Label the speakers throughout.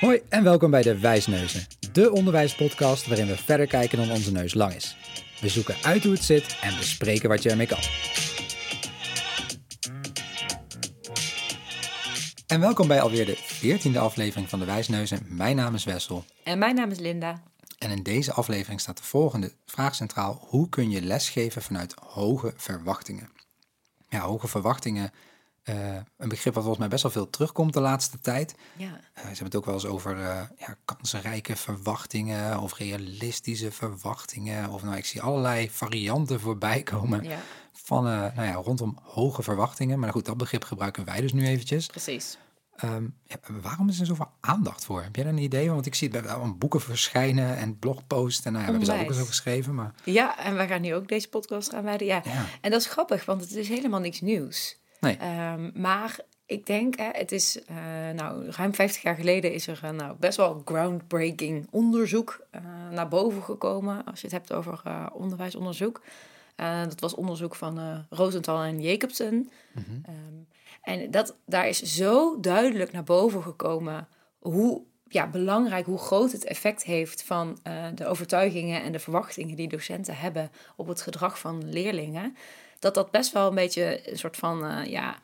Speaker 1: Hoi en welkom bij de Wijsneuzen, de onderwijspodcast waarin we verder kijken dan onze neus lang is. We zoeken uit hoe het zit en bespreken wat je ermee kan. En welkom bij alweer de veertiende aflevering van de Wijsneuzen. Mijn naam is Wessel.
Speaker 2: En mijn naam is Linda.
Speaker 1: En in deze aflevering staat de volgende vraag centraal. Hoe kun je lesgeven vanuit hoge verwachtingen? Ja, hoge verwachtingen, uh, een begrip wat volgens mij best wel veel terugkomt de laatste tijd.
Speaker 2: Ja.
Speaker 1: Uh, ze hebben het ook wel eens over uh, ja, kansrijke verwachtingen of realistische verwachtingen. Of nou, ik zie allerlei varianten voorbij komen
Speaker 2: Ja,
Speaker 1: van, nou ja, rondom hoge verwachtingen. Maar goed, dat begrip gebruiken wij dus nu eventjes.
Speaker 2: precies.
Speaker 1: Ehm, ja, waarom is er zoveel aandacht voor? Heb jij daar een idee? Want ik zie het bij wel boeken verschijnen en blogposts. En nou ja, we hebben zelf ook eens over geschreven. Maar
Speaker 2: Ja, en wij gaan nu ook deze podcast aanwijden. Ja.
Speaker 1: ja,
Speaker 2: En dat is grappig, want het is helemaal niks nieuws.
Speaker 1: Nee.
Speaker 2: Ehm, maar ik denk, hè, het is eh, nou, ruim 50 jaar geleden is er eh, nou, best wel groundbreaking onderzoek eh, naar boven gekomen. Als je het hebt over onderwijsonderzoek. Dat was onderzoek van Rosenthal en Jacobsen.
Speaker 1: Mhm.
Speaker 2: Ehm, en dat, daar is zo duidelijk naar boven gekomen hoe ja, belangrijk, hoe groot het effect heeft van de overtuigingen en de verwachtingen die docenten hebben op het gedrag van leerlingen. Dat dat best wel een beetje een soort van eh, ja,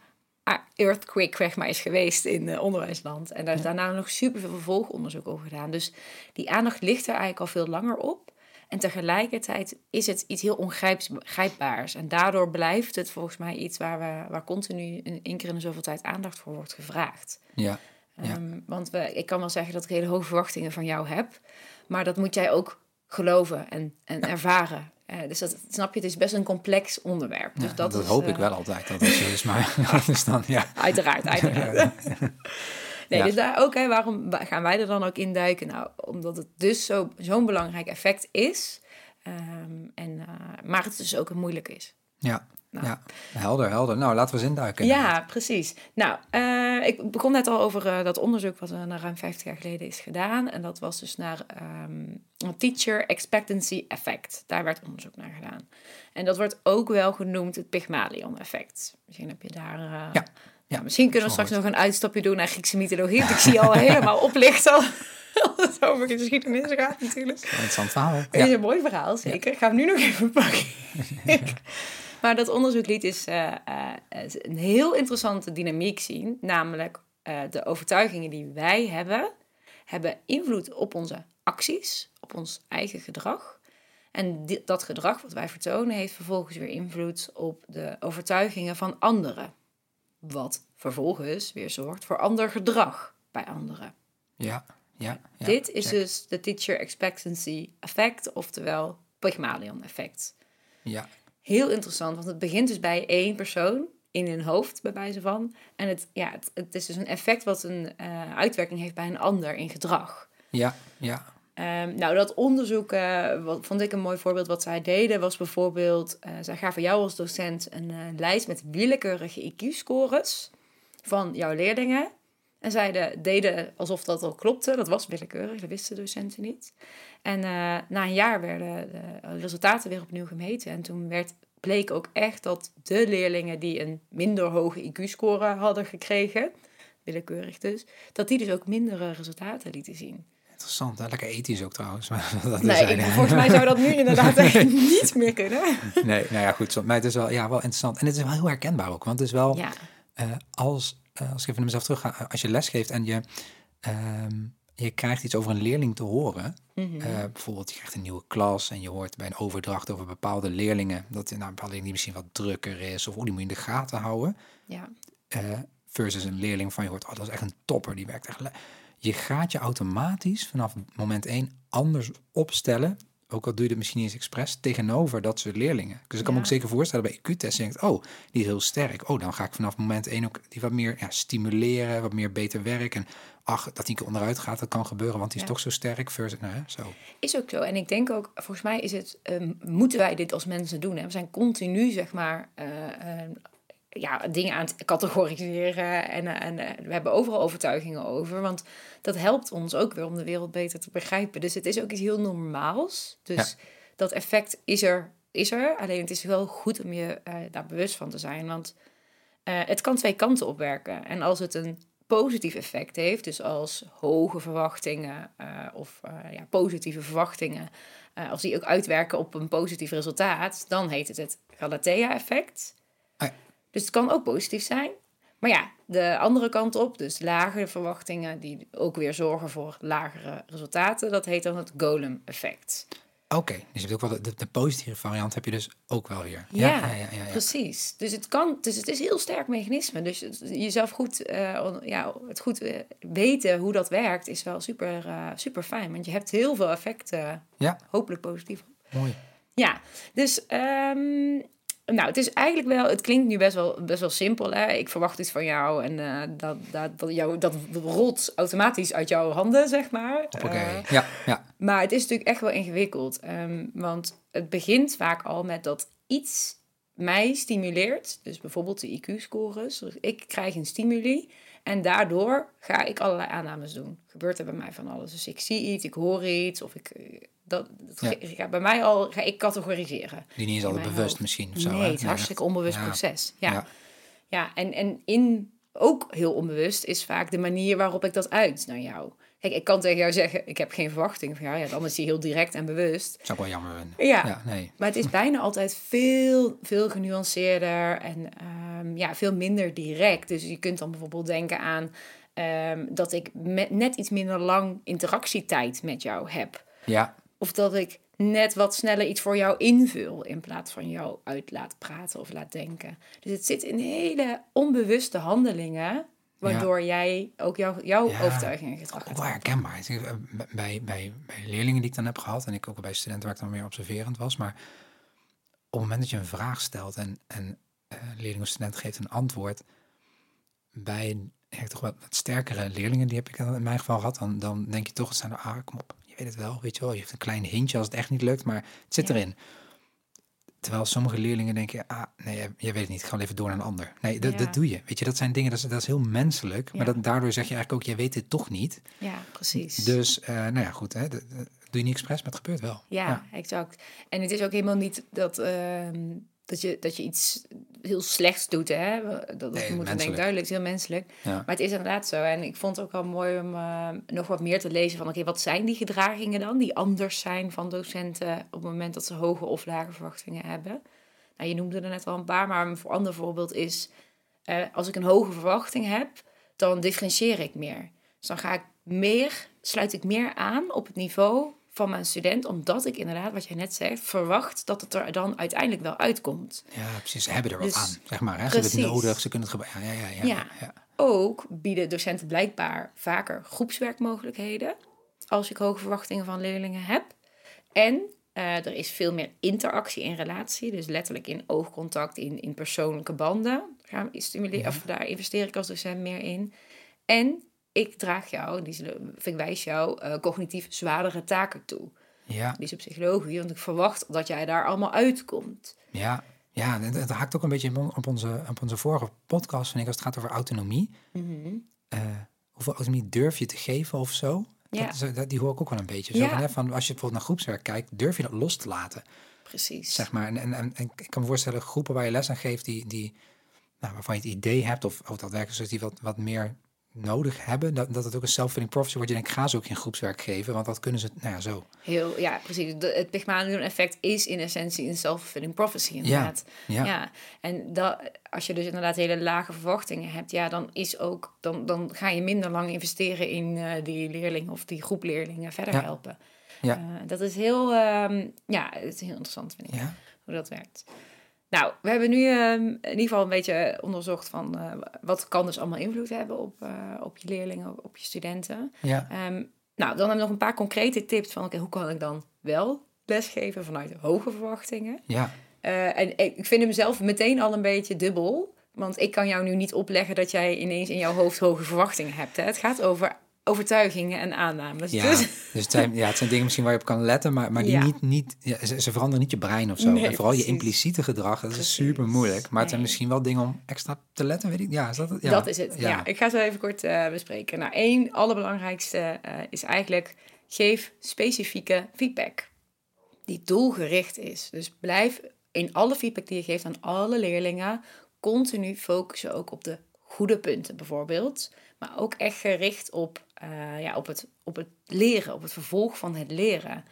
Speaker 2: earthquake zeg maar, is geweest in eh, onderwijsland. En daar is daarna nog super veel vervolgonderzoek over gedaan. Dus die aandacht ligt er eigenlijk al veel langer op. En tegelijkertijd is het iets heel ongrijpbaars. En daardoor blijft het volgens mij iets waar, we, waar continu een één keer in de zoveel tijd aandacht voor wordt gevraagd.
Speaker 1: Ja, Ja.
Speaker 2: Ehm, want we, ik kan wel zeggen dat ik hele hoge verwachtingen van jou heb. Maar dat moet jij ook geloven en, en ervaren. Eh, dus dat, snap je, het is best een complex onderwerp. Dus
Speaker 1: ja,
Speaker 2: dat,
Speaker 1: dat,
Speaker 2: is,
Speaker 1: hoop ik
Speaker 2: eh,
Speaker 1: wel altijd dat is. Maar dat is dan, ja.
Speaker 2: Uiteraard, uiteraard. Nee,
Speaker 1: Ja.
Speaker 2: dus daar ook, hè, waarom wa- gaan wij er dan ook in duiken? Nou, omdat het dus zo- zo'n belangrijk effect is. Ehm, en, eh, maar het dus ook een moeilijk is.
Speaker 1: Ja,
Speaker 2: Nou.
Speaker 1: ja, helder, helder. Nou, laten we eens induiken.
Speaker 2: Ja, precies. Nou, eh, ik begon net al over eh, dat onderzoek wat er ruim 50 jaar geleden is gedaan. En dat was dus naar een Teacher Expectancy Effect. Daar werd onderzoek naar gedaan. En dat wordt ook wel genoemd het Pygmalion-effect. Misschien heb je daar... eh,
Speaker 1: Ja, ja,
Speaker 2: nou, misschien kunnen we straks nog een uitstapje doen naar Griekse mythologie. Ik zie al helemaal oplichten. Als het over geschiedenis gaat natuurlijk.
Speaker 1: Interessant verhaal.
Speaker 2: Het
Speaker 1: Ja,
Speaker 2: is een mooi verhaal, zeker. Ik ga hem nu nog even pakken. maar dat onderzoek liet eh, eh, een heel interessante dynamiek zien. Namelijk eh, de overtuigingen die wij hebben, hebben invloed op onze acties, op ons eigen gedrag. En dit, dat gedrag wat wij vertonen heeft vervolgens weer invloed op de overtuigingen van anderen. Wat vervolgens weer zorgt voor ander gedrag bij anderen.
Speaker 1: ja, ja. ja,
Speaker 2: Dit is
Speaker 1: check.
Speaker 2: dus de teacher expectancy effect, oftewel Pygmalion effect.
Speaker 1: Ja,
Speaker 2: Heel interessant, want het begint dus bij één persoon in hun hoofd, bij wijze van. En het, ja, het, het is dus een effect wat een eh, uitwerking heeft bij een ander in gedrag.
Speaker 1: ja, ja.
Speaker 2: Ehm, nou, dat onderzoek, eh, wat, vond ik een mooi voorbeeld. Wat zij deden was bijvoorbeeld... eh, zij gaven jou als docent een lijst met willekeurige IQ-scores van jouw leerlingen. En zeiden, deden alsof dat al klopte. Dat was willekeurig, dat wisten docenten niet. En eh, na een jaar werden de resultaten weer opnieuw gemeten. En toen werd, bleek ook echt dat de leerlingen die een minder hoge IQ-score hadden gekregen... willekeurig dus, dat die dus ook mindere resultaten lieten zien.
Speaker 1: Interessant. Hè? Lekker ethisch ook trouwens. dat
Speaker 2: Nee,
Speaker 1: terzijde.
Speaker 2: ik, volgens mij zou dat nu inderdaad echt niet meer kunnen.
Speaker 1: Nee, nou ja, goed. Maar het is wel, ja, wel interessant. En het is wel heel herkenbaar ook. Want het is wel,
Speaker 2: Ja,
Speaker 1: eh, als, eh, als ik even naar mezelf terug ga, als je lesgeeft en je, ehm, je krijgt iets over een leerling te horen.
Speaker 2: Mhm.
Speaker 1: eh, bijvoorbeeld, je krijgt een nieuwe klas en je hoort bij een overdracht over bepaalde leerlingen. Dat nou, een bepaalde leerling die misschien wat drukker is. Of oh, die moet je in de gaten houden.
Speaker 2: ja,
Speaker 1: eh, versus een leerling van je hoort, oh, dat is echt een topper, die werkt echt. Je gaat je automatisch vanaf moment één anders opstellen, ook al doe je het misschien niet eens expres, tegenover dat soort leerlingen. Dus ik kan me ook zeker voorstellen bij IQ-testen, je denkt, oh, die is heel sterk. Oh, dan ga ik vanaf moment één ook die wat meer ja, stimuleren, wat meer beter werk. En ach, dat die onderuit gaat, dat kan gebeuren, want die is toch zo sterk. Versus, nou, hè, zo.
Speaker 2: is ook zo. En ik denk ook, volgens mij is het, ehm, moeten wij dit als mensen doen. Hè? We zijn continu, zeg maar, eh, eh, ja, dingen aan het categoriseren. En, eh, en eh, we hebben overal overtuigingen over. Want dat helpt ons ook weer om de wereld beter te begrijpen. Dus het is ook iets heel normaals. Dus dat effect is er, is er. Alleen het is wel goed om je eh, daar bewust van te zijn. Want het kan twee kanten opwerken. En als het een positief effect heeft, dus als hoge verwachtingen uh, of ja, positieve verwachtingen, als die ook uitwerken op een positief resultaat, dan heet het het Galatea-effect. Dus het kan ook positief zijn. Maar ja, de andere kant op, dus lagere verwachtingen, die ook weer zorgen voor lagere resultaten, dat heet dan het Golem-effect.
Speaker 1: Oké, dus je hebt ook wel de, de, positieve variant heb je dus ook wel weer.
Speaker 2: Ja, ja, ja, ja precies. Dus het kan, dus het is een heel sterk mechanisme. Dus jezelf goed, uh, ja, het goed uh, weten hoe dat werkt is wel super, uh, super fijn. Want je hebt heel veel effecten,
Speaker 1: ja.
Speaker 2: hopelijk positief.
Speaker 1: Mooi.
Speaker 2: Ja, dus um, nou, het is eigenlijk wel, het klinkt nu best wel, best wel simpel. Hè? Ik verwacht iets van jou en uh, dat, dat, dat, jou, dat rolt automatisch uit jouw handen, zeg maar.
Speaker 1: Oké, uh, ja, ja.
Speaker 2: Maar het is natuurlijk echt wel ingewikkeld. Um, want het begint vaak al met dat iets mij stimuleert. Dus bijvoorbeeld de IQ-scores. Dus ik krijg een stimuli. En daardoor ga ik allerlei aannames doen. Gebeurt er bij mij van alles. Dus ik zie iets, ik hoor iets, of ik dat, dat ja. ga, bij mij al ga ik categoriseren.
Speaker 1: Die niet is altijd bewust hoofd. misschien of zo.
Speaker 2: Nee, het is hartstikke onbewust ja. proces. Ja, ja. ja. en, en in ook heel onbewust is vaak de manier waarop ik dat uit naar jou. Kijk, ik kan tegen jou zeggen, ik heb geen verwachting van jou. Ja, dan is die heel direct en bewust.
Speaker 1: Zou ik wel jammer vinden.
Speaker 2: Ja,
Speaker 1: ja nee.
Speaker 2: maar het is bijna altijd veel, veel genuanceerder en um, ja, veel minder direct. Dus je kunt dan bijvoorbeeld denken aan um, dat ik met net iets minder lang interactietijd met jou heb.
Speaker 1: Ja.
Speaker 2: Of dat ik net wat sneller iets voor jou invul in plaats van jou uit laat praten of laat denken. Dus het zit in hele onbewuste handelingen, waardoor ja. jij ook jouw, jouw ja, overtuigingen en gedrag
Speaker 1: Ook wel herkenbaar. Bij, bij, bij leerlingen die ik dan heb gehad, en ik ook bij studenten waar ik dan meer observerend was, maar op het moment dat je een vraag stelt en, en uh, leerling of student geeft een antwoord, bij toch wat, wat sterkere leerlingen, die heb ik in mijn geval gehad, dan, dan denk je toch, het zijn er, ah, kom op, weet het wel, weet je wel. Je hebt een klein hintje als het echt niet lukt, maar het zit ja. erin. Terwijl sommige leerlingen denken, ah, nee, jij weet het niet, ik ga even door naar een ander. Nee, dat, ja. dat doe je. Weet je, dat zijn dingen, dat is, dat is heel menselijk. Maar dat, daardoor zeg je eigenlijk ook, jij weet het toch niet.
Speaker 2: Ja, precies.
Speaker 1: Dus, uh, nou ja, goed, hè, dat, dat doe je niet expres, maar het gebeurt wel.
Speaker 2: Ja, ja, exact. En het is ook helemaal niet dat... Uh, dat je, dat je iets heel slechts doet. Hè? Dat, nee, moet denk duidelijk, het is heel menselijk.
Speaker 1: Ja.
Speaker 2: Maar het is inderdaad zo. En ik vond het ook wel mooi om uh, nog wat meer te lezen van... oké, okay, wat zijn die gedragingen dan die anders zijn van docenten... op het moment dat ze hoge of lage verwachtingen hebben? Nou, je noemde er net al een paar, maar een ander voorbeeld is... Uh, als ik een hoge verwachting heb, dan differentieer ik meer. Dus dan ga ik meer, sluit ik meer aan op het niveau van mijn student, omdat ik inderdaad, wat jij net zegt, verwacht dat het er dan uiteindelijk wel uitkomt.
Speaker 1: Ja, precies. Ze hebben er wat dus, aan, zeg maar. Hè? Ze hebben het nodig, ze kunnen het gebruiken. Ja, ja, ja,
Speaker 2: ja. ja. Ook bieden docenten blijkbaar vaker groepswerkmogelijkheden als ik hoge verwachtingen van leerlingen heb. En uh, er is veel meer interactie in relatie, dus letterlijk in oogcontact, in, in persoonlijke banden. Daar, stimuleren, ja. of daar investeer ik als docent meer in. En ik draag jou, die ik wijs jou uh, cognitief zwaardere taken toe.
Speaker 1: Ja.
Speaker 2: Die is op psychologie, want ik verwacht dat jij daar allemaal uitkomt.
Speaker 1: Ja, ja het, het haakt ook een beetje op onze, op onze vorige podcast, vind ik, als het gaat over autonomie.
Speaker 2: Mm -hmm.
Speaker 1: uh, hoeveel autonomie durf je te geven of zo?
Speaker 2: Ja.
Speaker 1: Dat, dat, die hoor ik ook wel een beetje. Zo
Speaker 2: Ja.
Speaker 1: van, hè, van, als je bijvoorbeeld naar groepswerk kijkt, durf je dat los te laten.
Speaker 2: Precies.
Speaker 1: Zeg maar. En, en, en, en ik kan me voorstellen, groepen waar je les aan geeft, die, die, nou, waarvan je het idee hebt, of, of dat werkers die wat, wat meer nodig hebben, dat, dat het ook een self-fulfilling prophecy wordt. Je denkt, ga ze ook geen groepswerk geven, want dat kunnen ze, nou ja, zo.
Speaker 2: Heel, ja, precies. De, het Pygmalion-effect is in essentie een self-fulfilling prophecy, inderdaad.
Speaker 1: Ja,
Speaker 2: ja. En dat, als je dus inderdaad hele lage verwachtingen hebt, ja, dan is ook, dan, dan ga je minder lang investeren in uh, die leerling of die groep leerlingen verder
Speaker 1: Ja.
Speaker 2: helpen.
Speaker 1: Ja.
Speaker 2: Uh, dat is heel, um, ja, het is heel interessant, vind ik,
Speaker 1: Ja,
Speaker 2: hoe dat werkt. Nou, we hebben nu um, in ieder geval een beetje onderzocht van uh, wat kan dus allemaal invloed hebben op, uh, op je leerlingen, op je studenten.
Speaker 1: ja,
Speaker 2: Um, nou, dan hebben we nog een paar concrete tips van oké, hoe kan ik dan wel lesgeven vanuit hoge verwachtingen.
Speaker 1: ja,
Speaker 2: Uh, en ik vind hem zelf meteen al een beetje dubbel. Want ik kan jou nu niet opleggen dat jij ineens in jouw hoofd hoge verwachtingen hebt. Hè? Het gaat over overtuigingen en aannames.
Speaker 1: ja.
Speaker 2: Dus,
Speaker 1: Dus het zijn, ja, het zijn dingen misschien waar je op kan letten, maar, maar die
Speaker 2: Ja.
Speaker 1: niet, niet ja, ze, ze veranderen niet je brein of zo.
Speaker 2: Nee,
Speaker 1: en vooral je impliciete gedrag, dat is super moeilijk. Maar het zijn misschien wel dingen om extra te letten, weet ik. Ja, is dat het? Ja.
Speaker 2: Dat is het. Ja. ik ga zo even kort eh, bespreken. Nou, één allerbelangrijkste eh, is eigenlijk geef specifieke feedback die doelgericht is. Dus blijf in alle feedback die je geeft aan alle leerlingen continu focussen ook op de goede punten bijvoorbeeld. Maar ook echt gericht op, eh, ja, op, het, op het leren, op het vervolg van het leren.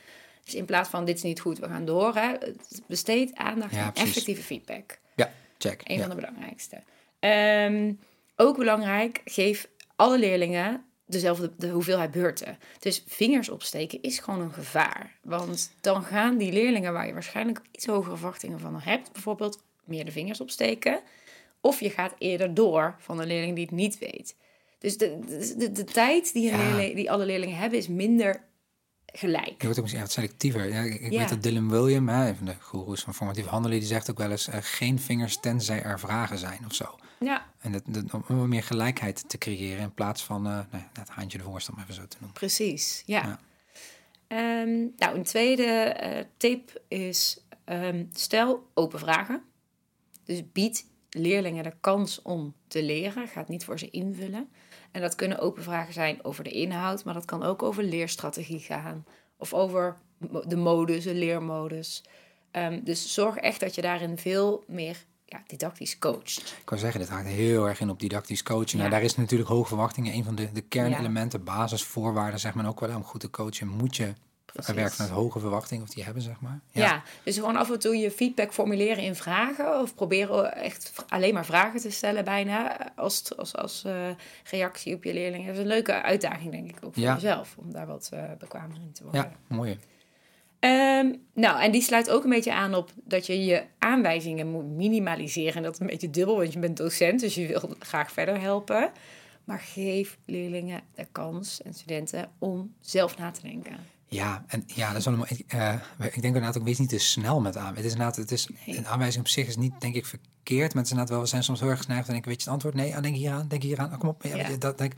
Speaker 2: Dus in plaats van dit is niet goed, we gaan door. Hè, het besteedt aandacht
Speaker 1: Ja,
Speaker 2: aan
Speaker 1: precies.
Speaker 2: effectieve feedback.
Speaker 1: Ja, check.
Speaker 2: Een
Speaker 1: Ja.
Speaker 2: van de belangrijkste. Ehm, ook belangrijk, geef alle leerlingen dezelfde de hoeveelheid beurten. Dus vingers opsteken is gewoon een gevaar. Want dan gaan die leerlingen waar je waarschijnlijk iets hogere verwachtingen van hebt, bijvoorbeeld meer de vingers opsteken. Of je gaat eerder door van een leerling die het niet weet. Dus de, de, de, de tijd die, een
Speaker 1: Ja.
Speaker 2: leerling, die alle leerlingen hebben is minder gelijk.
Speaker 1: Je wordt ook misschien wat selectiever. Ja, ik
Speaker 2: Ja.
Speaker 1: weet dat Dylan William, hè, van de goeroes van formatief handelen, die zegt ook wel eens: eh, geen vingers tenzij er vragen zijn of zo.
Speaker 2: Ja,
Speaker 1: En dat, dat, om meer gelijkheid te creëren in plaats van uh, nou, ja, het haantje de voorst, om even zo te noemen.
Speaker 2: Precies, ja.
Speaker 1: Ja.
Speaker 2: Ehm, nou, een tweede eh, tip is: ehm, stel open vragen. Dus bied leerlingen de kans om te leren. Gaat niet voor ze invullen. En dat kunnen open vragen zijn over de inhoud, maar dat kan ook over leerstrategie gaan. Of over de modus, de leermodus. Ehm, dus zorg echt dat je daarin veel meer ja, didactisch coacht.
Speaker 1: Ik kan zeggen, dit haakt heel erg in op didactisch coaching.
Speaker 2: Ja.
Speaker 1: Nou, daar is natuurlijk hoge verwachtingen een van de, de kernelementen, basisvoorwaarden, zeg maar ook wel. Om goed te coachen moet je
Speaker 2: Precies.
Speaker 1: werken vanuit hoge verwachtingen, of die hebben, zeg maar.
Speaker 2: Ja. dus gewoon af en toe je feedback formuleren in vragen. Of proberen echt alleen maar vragen te stellen bijna. Als, als, als eh, reactie op je leerlingen. Dat is een leuke uitdaging denk ik ook voor
Speaker 1: Ja.
Speaker 2: jezelf. Om daar wat eh, bekwamer in te worden.
Speaker 1: Ja, mooi.
Speaker 2: Ehm, nou, en die sluit ook een beetje aan op dat je je aanwijzingen moet minimaliseren. En dat is een beetje dubbel, want je bent docent, dus je wil graag verder helpen. Maar geef leerlingen de kans en studenten om zelf na te denken.
Speaker 1: Ja, en ja, dat is een, ik, eh, ik denk inderdaad ook, wees niet te snel met aan. Het is inderdaad, het is,
Speaker 2: Nee.
Speaker 1: een aanwijzing op zich is niet, denk ik, verkeerd. Maar het is inderdaad wel, we zijn soms heel erg geneigd te denken, weet je het antwoord? Nee, ah, denk hier aan, denk hier aan. Ah, kom op. Ja,
Speaker 2: Ja.
Speaker 1: Dat, denk,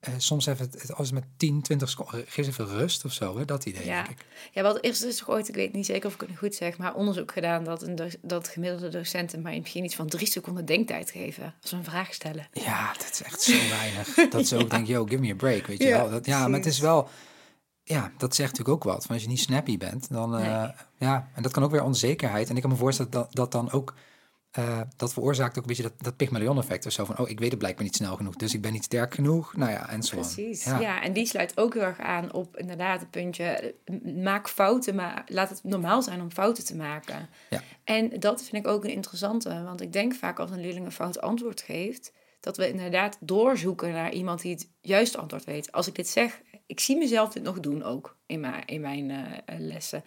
Speaker 1: eh, soms even, het, het- als het met 10, 20 seconden, geef even rust of zo, hè? dat idee,
Speaker 2: Ja.
Speaker 1: denk ik.
Speaker 2: Ja, wat eerst is toch ooit, ik weet niet zeker of ik het goed zeg, maar onderzoek gedaan dat, een dat gemiddelde docenten maar misschien iets van drie seconden denktijd geven als ze een vraag stellen.
Speaker 1: Ja, dat is echt zo weinig. Dat ze ook denken, yo, give me a break, weet je
Speaker 2: Ja,
Speaker 1: wel. Dat, ja, maar het is wel... Ja, dat zegt natuurlijk ook wat. Want als je niet snappy bent, dan... eh. Ja, en dat kan ook weer onzekerheid. En ik kan me voorstellen dat dat dan ook... eh, dat veroorzaakt ook een beetje dat, dat Pygmalion-effect of zo. Van, oh, ik weet het blijkbaar niet snel genoeg, dus ik ben niet sterk genoeg. Nou ja, en zo.
Speaker 2: Precies.
Speaker 1: Ja.
Speaker 2: Ja. en die sluit ook heel erg aan op inderdaad het puntje, eh, maak fouten, maar laat het normaal zijn om fouten te maken.
Speaker 1: Ja.
Speaker 2: En dat vind ik ook een interessante, want ik denk vaak als een leerling een fout antwoord geeft, dat we inderdaad doorzoeken naar iemand die het juiste antwoord weet. Als ik dit zeg, ik zie mezelf dit nog doen ook in mijn, in mijn eh, eh, lessen.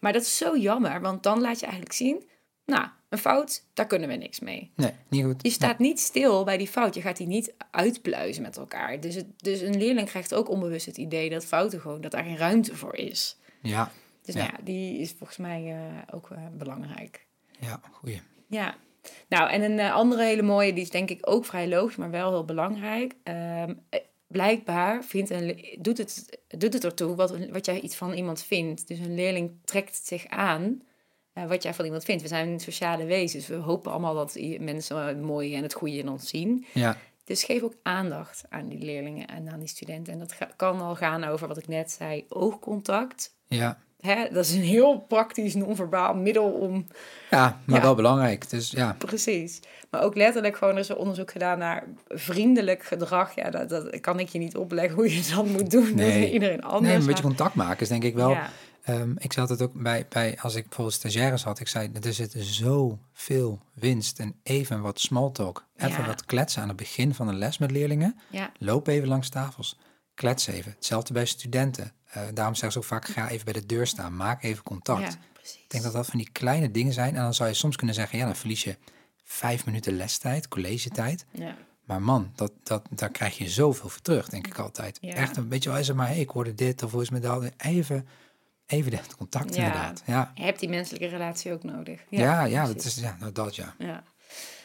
Speaker 2: Maar dat is zo jammer, want dan laat je eigenlijk zien, nou, een fout, daar kunnen we niks mee.
Speaker 1: Nee, niet goed.
Speaker 2: Je staat niet stil bij die fout. Je gaat die niet uitpluizen met elkaar. Dus, het, dus een leerling krijgt ook onbewust het idee dat fouten gewoon, dat daar geen ruimte voor is.
Speaker 1: Ja,
Speaker 2: Dus
Speaker 1: Ja.
Speaker 2: nou ja, die is volgens mij eh, ook belangrijk.
Speaker 1: ja, goeie.
Speaker 2: Ja. Nou, en een andere hele mooie, die is denk ik ook vrij logisch, maar wel heel belangrijk. Ehm, eh, blijkbaar vindt een, doet, het, doet het ertoe wat, wat jij iets van iemand vindt. Dus een leerling trekt zich aan eh, wat jij van iemand vindt. We zijn sociale wezens. We hopen allemaal dat mensen het mooie en het goede in ons zien.
Speaker 1: Ja,
Speaker 2: Dus geef ook aandacht aan die leerlingen en aan die studenten. En dat ga- kan al gaan over wat ik net zei, oogcontact.
Speaker 1: ja.
Speaker 2: Hè, dat is een heel praktisch non-verbaal middel om
Speaker 1: Ja, maar
Speaker 2: Ja.
Speaker 1: wel belangrijk. Dus ja,
Speaker 2: Precies. Maar ook letterlijk gewoon er is er onderzoek gedaan naar vriendelijk gedrag. Ja, dat, dat kan ik je niet opleggen hoe je dat moet doen.
Speaker 1: Nee.
Speaker 2: Dat is iedereen anders.
Speaker 1: nee, een beetje contact maken is denk ik wel...
Speaker 2: Ja,
Speaker 1: Ehm, ik zat het ook bij, bij, als ik bijvoorbeeld stagiaires had, ik zei, er zit zoveel winst en even wat small talk. Even
Speaker 2: Ja.
Speaker 1: wat kletsen aan het begin van een les met leerlingen.
Speaker 2: ja,
Speaker 1: Loop even langs tafels, klets even. Hetzelfde bij studenten. Eh, daarom zeggen ze ook vaak, ga even bij de deur staan, maak even contact.
Speaker 2: ja, precies.
Speaker 1: Ik denk dat dat van die kleine dingen zijn. En dan zou je soms kunnen zeggen, ja, dan verlies je vijf minuten lestijd, collegetijd.
Speaker 2: Ja,
Speaker 1: Maar man, dat, dat, daar krijg je zoveel voor terug, denk ik altijd.
Speaker 2: Ja.
Speaker 1: Echt een beetje, wel zeg maar, hey, ik hoorde dit, of hoe is het met dat? Even, even dat contact
Speaker 2: Ja.
Speaker 1: inderdaad. Ja,
Speaker 2: je hebt die menselijke relatie ook nodig.
Speaker 1: ja, ja, dat
Speaker 2: precies.
Speaker 1: is, ja, nou, dat ja.
Speaker 2: Ja.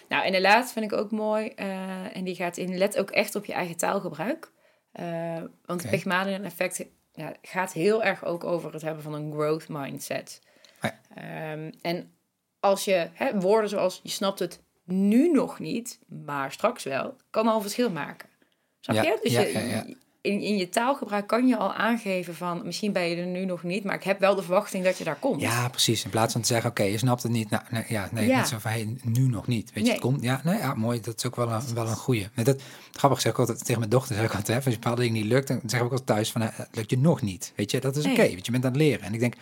Speaker 2: Nou, en de laatste vind ik ook mooi. eh, en die gaat in, let ook echt op je eigen taalgebruik. Eh, want
Speaker 1: Oké.
Speaker 2: het Pygmalion effect ja, gaat heel erg ook over het hebben van een growth mindset.
Speaker 1: Ah
Speaker 2: Ehm, en als je hè, woorden zoals je snapt het nu nog niet, maar straks wel, kan al verschil maken. Snap
Speaker 1: Ja,
Speaker 2: je? Dus
Speaker 1: ja,
Speaker 2: je,
Speaker 1: ja, ja.
Speaker 2: In, in je taalgebruik kan je al aangeven van misschien ben je er nu nog niet, maar ik heb wel de verwachting dat je daar komt.
Speaker 1: Ja, precies. In plaats van te zeggen, oké, je snapt het niet. Nou, nee, ja, nee,
Speaker 2: Ja.
Speaker 1: niet zo van, hey, nu nog niet. Weet je,
Speaker 2: Nee.
Speaker 1: het komt. Ja, nee, ja, mooi. Dat is ook wel een, wel een goeie. Nee, dat, grappig zeg ik altijd tegen mijn dochter, zeg ik altijd, hè, als je bepaalde dingen niet lukt, dan zeg ik ook altijd thuis van, eh, lukt je nog niet. Weet je, dat is oké.
Speaker 2: Nee.
Speaker 1: weet je, bent aan het leren. En ik denk,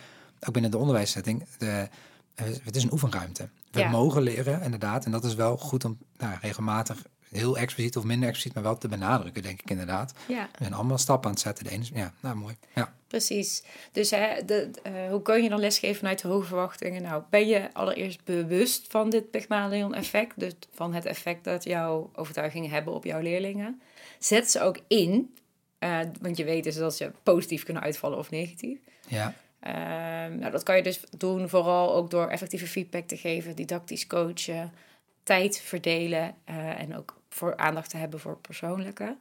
Speaker 1: ook binnen de onderwijssetting, de, eh, het is een oefenruimte. We
Speaker 2: Ja.
Speaker 1: mogen leren, inderdaad. En dat is wel goed om nou, regelmatig heel expliciet of minder expliciet, maar wel te benadrukken, denk ik inderdaad.
Speaker 2: Ja.
Speaker 1: We zijn allemaal stappen aan het zetten. De ene ja, nou mooi. Ja,
Speaker 2: Precies. Dus hè, de, eh, hoe kun je dan lesgeven vanuit de hoge verwachtingen? Nou, ben je allereerst bewust van dit Pygmalion-effect? Dus van het effect dat jouw overtuigingen hebben op jouw leerlingen. Zet ze ook in. eh, want je weet dus dat ze positief kunnen uitvallen of negatief.
Speaker 1: ja,
Speaker 2: Ehm, nou, dat kan je dus doen vooral ook door effectieve feedback te geven, didactisch coachen, tijd verdelen eh, en ook voor aandacht te hebben voor persoonlijke.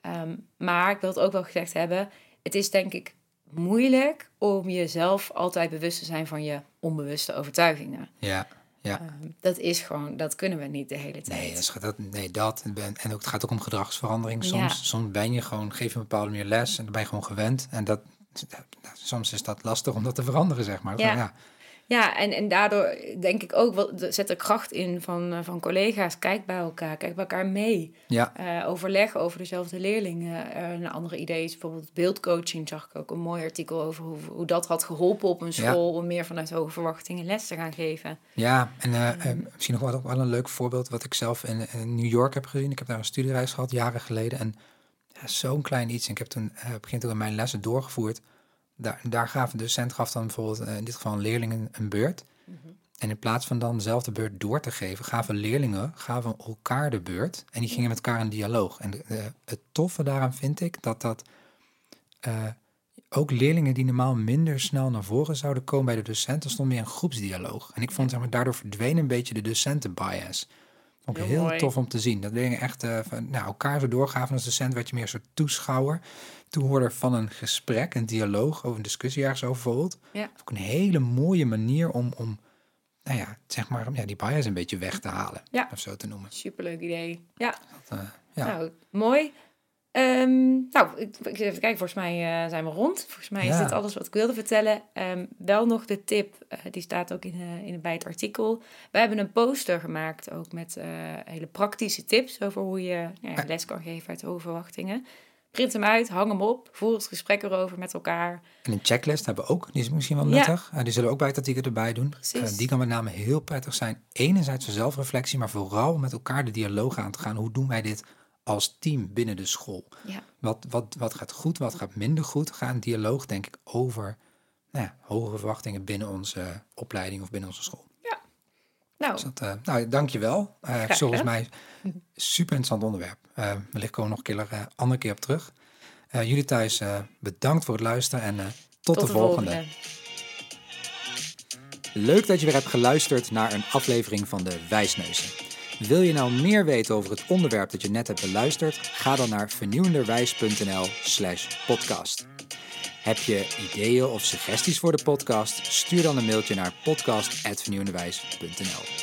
Speaker 2: Ehm, maar ik wil het ook wel gezegd hebben, het is denk ik moeilijk om jezelf altijd bewust te zijn van je onbewuste overtuigingen.
Speaker 1: ja, ja.
Speaker 2: Ehm, dat is gewoon, dat kunnen we niet de hele tijd.
Speaker 1: Nee, dat, is, dat, nee, dat. En ben- En ook, het gaat ook om gedragsverandering soms.
Speaker 2: Ja.
Speaker 1: Soms ben je gewoon, geef je een bepaalde manier les en dan ben je gewoon gewend. En dat, soms is dat lastig om dat te veranderen, zeg maar.
Speaker 2: Ja.
Speaker 1: ja.
Speaker 2: Ja, en, en daardoor denk ik ook, wel, zet er kracht in van, eh, van collega's. Kijk bij elkaar, kijk bij elkaar mee.
Speaker 1: ja.
Speaker 2: Eh, overleg over dezelfde leerlingen. Eh, een andere idee is bijvoorbeeld beeldcoaching. Zag ik ook een mooi artikel over hoe, hoe dat had geholpen op een
Speaker 1: Ja.
Speaker 2: school... om meer vanuit hoge verwachtingen les te gaan geven.
Speaker 1: Ja, en misschien nog wel, een leuk voorbeeld wat ik zelf in, in New York heb gezien. Ik heb daar een studiereis gehad, jaren geleden. En ja, zo'n klein iets. En ik heb toen, begin toen in mijn lessen doorgevoerd. Daar, daar gaf de docent gaf dan bijvoorbeeld, eh, in dit geval een leerling een, beurt. En in plaats van dan zelf de beurt door te geven, gaven leerlingen gaven elkaar de beurt. En die gingen met elkaar in dialoog. En de- de- het toffe daaraan vind ik dat dat eh, ook leerlingen die normaal minder snel naar voren zouden komen bij de docent, dan stond meer een groepsdialoog. En ik vond zeg maar, daardoor verdween een beetje de docentenbias. Vond ik
Speaker 2: Heel
Speaker 1: tof om te zien. Dat leerlingen echt eh, van, nou, elkaar zo doorgaven als docent, werd je meer een soort toeschouwer, toehoorder van een gesprek, een dialoog over een discussie ergens over bijvoorbeeld.
Speaker 2: Ja.
Speaker 1: Ook een hele mooie manier om, om nou ja, zeg maar, om, ja, die bias een beetje weg te halen.
Speaker 2: Ja.
Speaker 1: Of zo te noemen.
Speaker 2: Superleuk idee. Ja,
Speaker 1: Dat, eh, ja.
Speaker 2: nou, mooi. Ehm, nou, ik, ik even kijken, volgens mij eh, zijn we rond. Volgens mij is
Speaker 1: Ja.
Speaker 2: dit alles wat ik wilde vertellen. Ehm, wel nog de tip, eh, die staat ook in, eh, in, bij het artikel. We hebben een poster gemaakt, ook met hele praktische tips over hoe je nou ja, les kan geven uit hoge verwachtingen. Print hem uit, hang hem op, voer het gesprek erover met elkaar.
Speaker 1: En een checklist hebben we ook, die is misschien wel
Speaker 2: Ja.
Speaker 1: nuttig. Eh, die zullen we ook bij het artikel erbij doen. Die kan met name heel prettig zijn. Enerzijds voor zelfreflectie, maar vooral met elkaar de dialoog aan te gaan. Hoe doen wij dit als team binnen de school?
Speaker 2: Ja,
Speaker 1: Wat, wat, wat gaat goed, wat gaat minder goed? Ga een dialoog, denk ik, over nou ja, hogere verwachtingen binnen onze opleiding of binnen onze school.
Speaker 2: nou,
Speaker 1: Dus dat, eh, nou, dankjewel. Eh
Speaker 2: Graag
Speaker 1: volgens mij super interessant onderwerp. Eh wellicht komen we nog een keer, eh, andere keer op terug. Eh, jullie thuis eh, bedankt voor het luisteren en eh, tot,
Speaker 2: tot
Speaker 1: de, volgende. Leuk dat je weer hebt geluisterd naar een aflevering van de Wijsneuzen. Wil je nou meer weten over het onderwerp dat je net hebt beluisterd? Ga dan naar vernieuwenderwijs.nl slash podcast. Heb je ideeën of suggesties voor de podcast? Stuur dan een mailtje naar podcast.vernieuwenderwijs.nl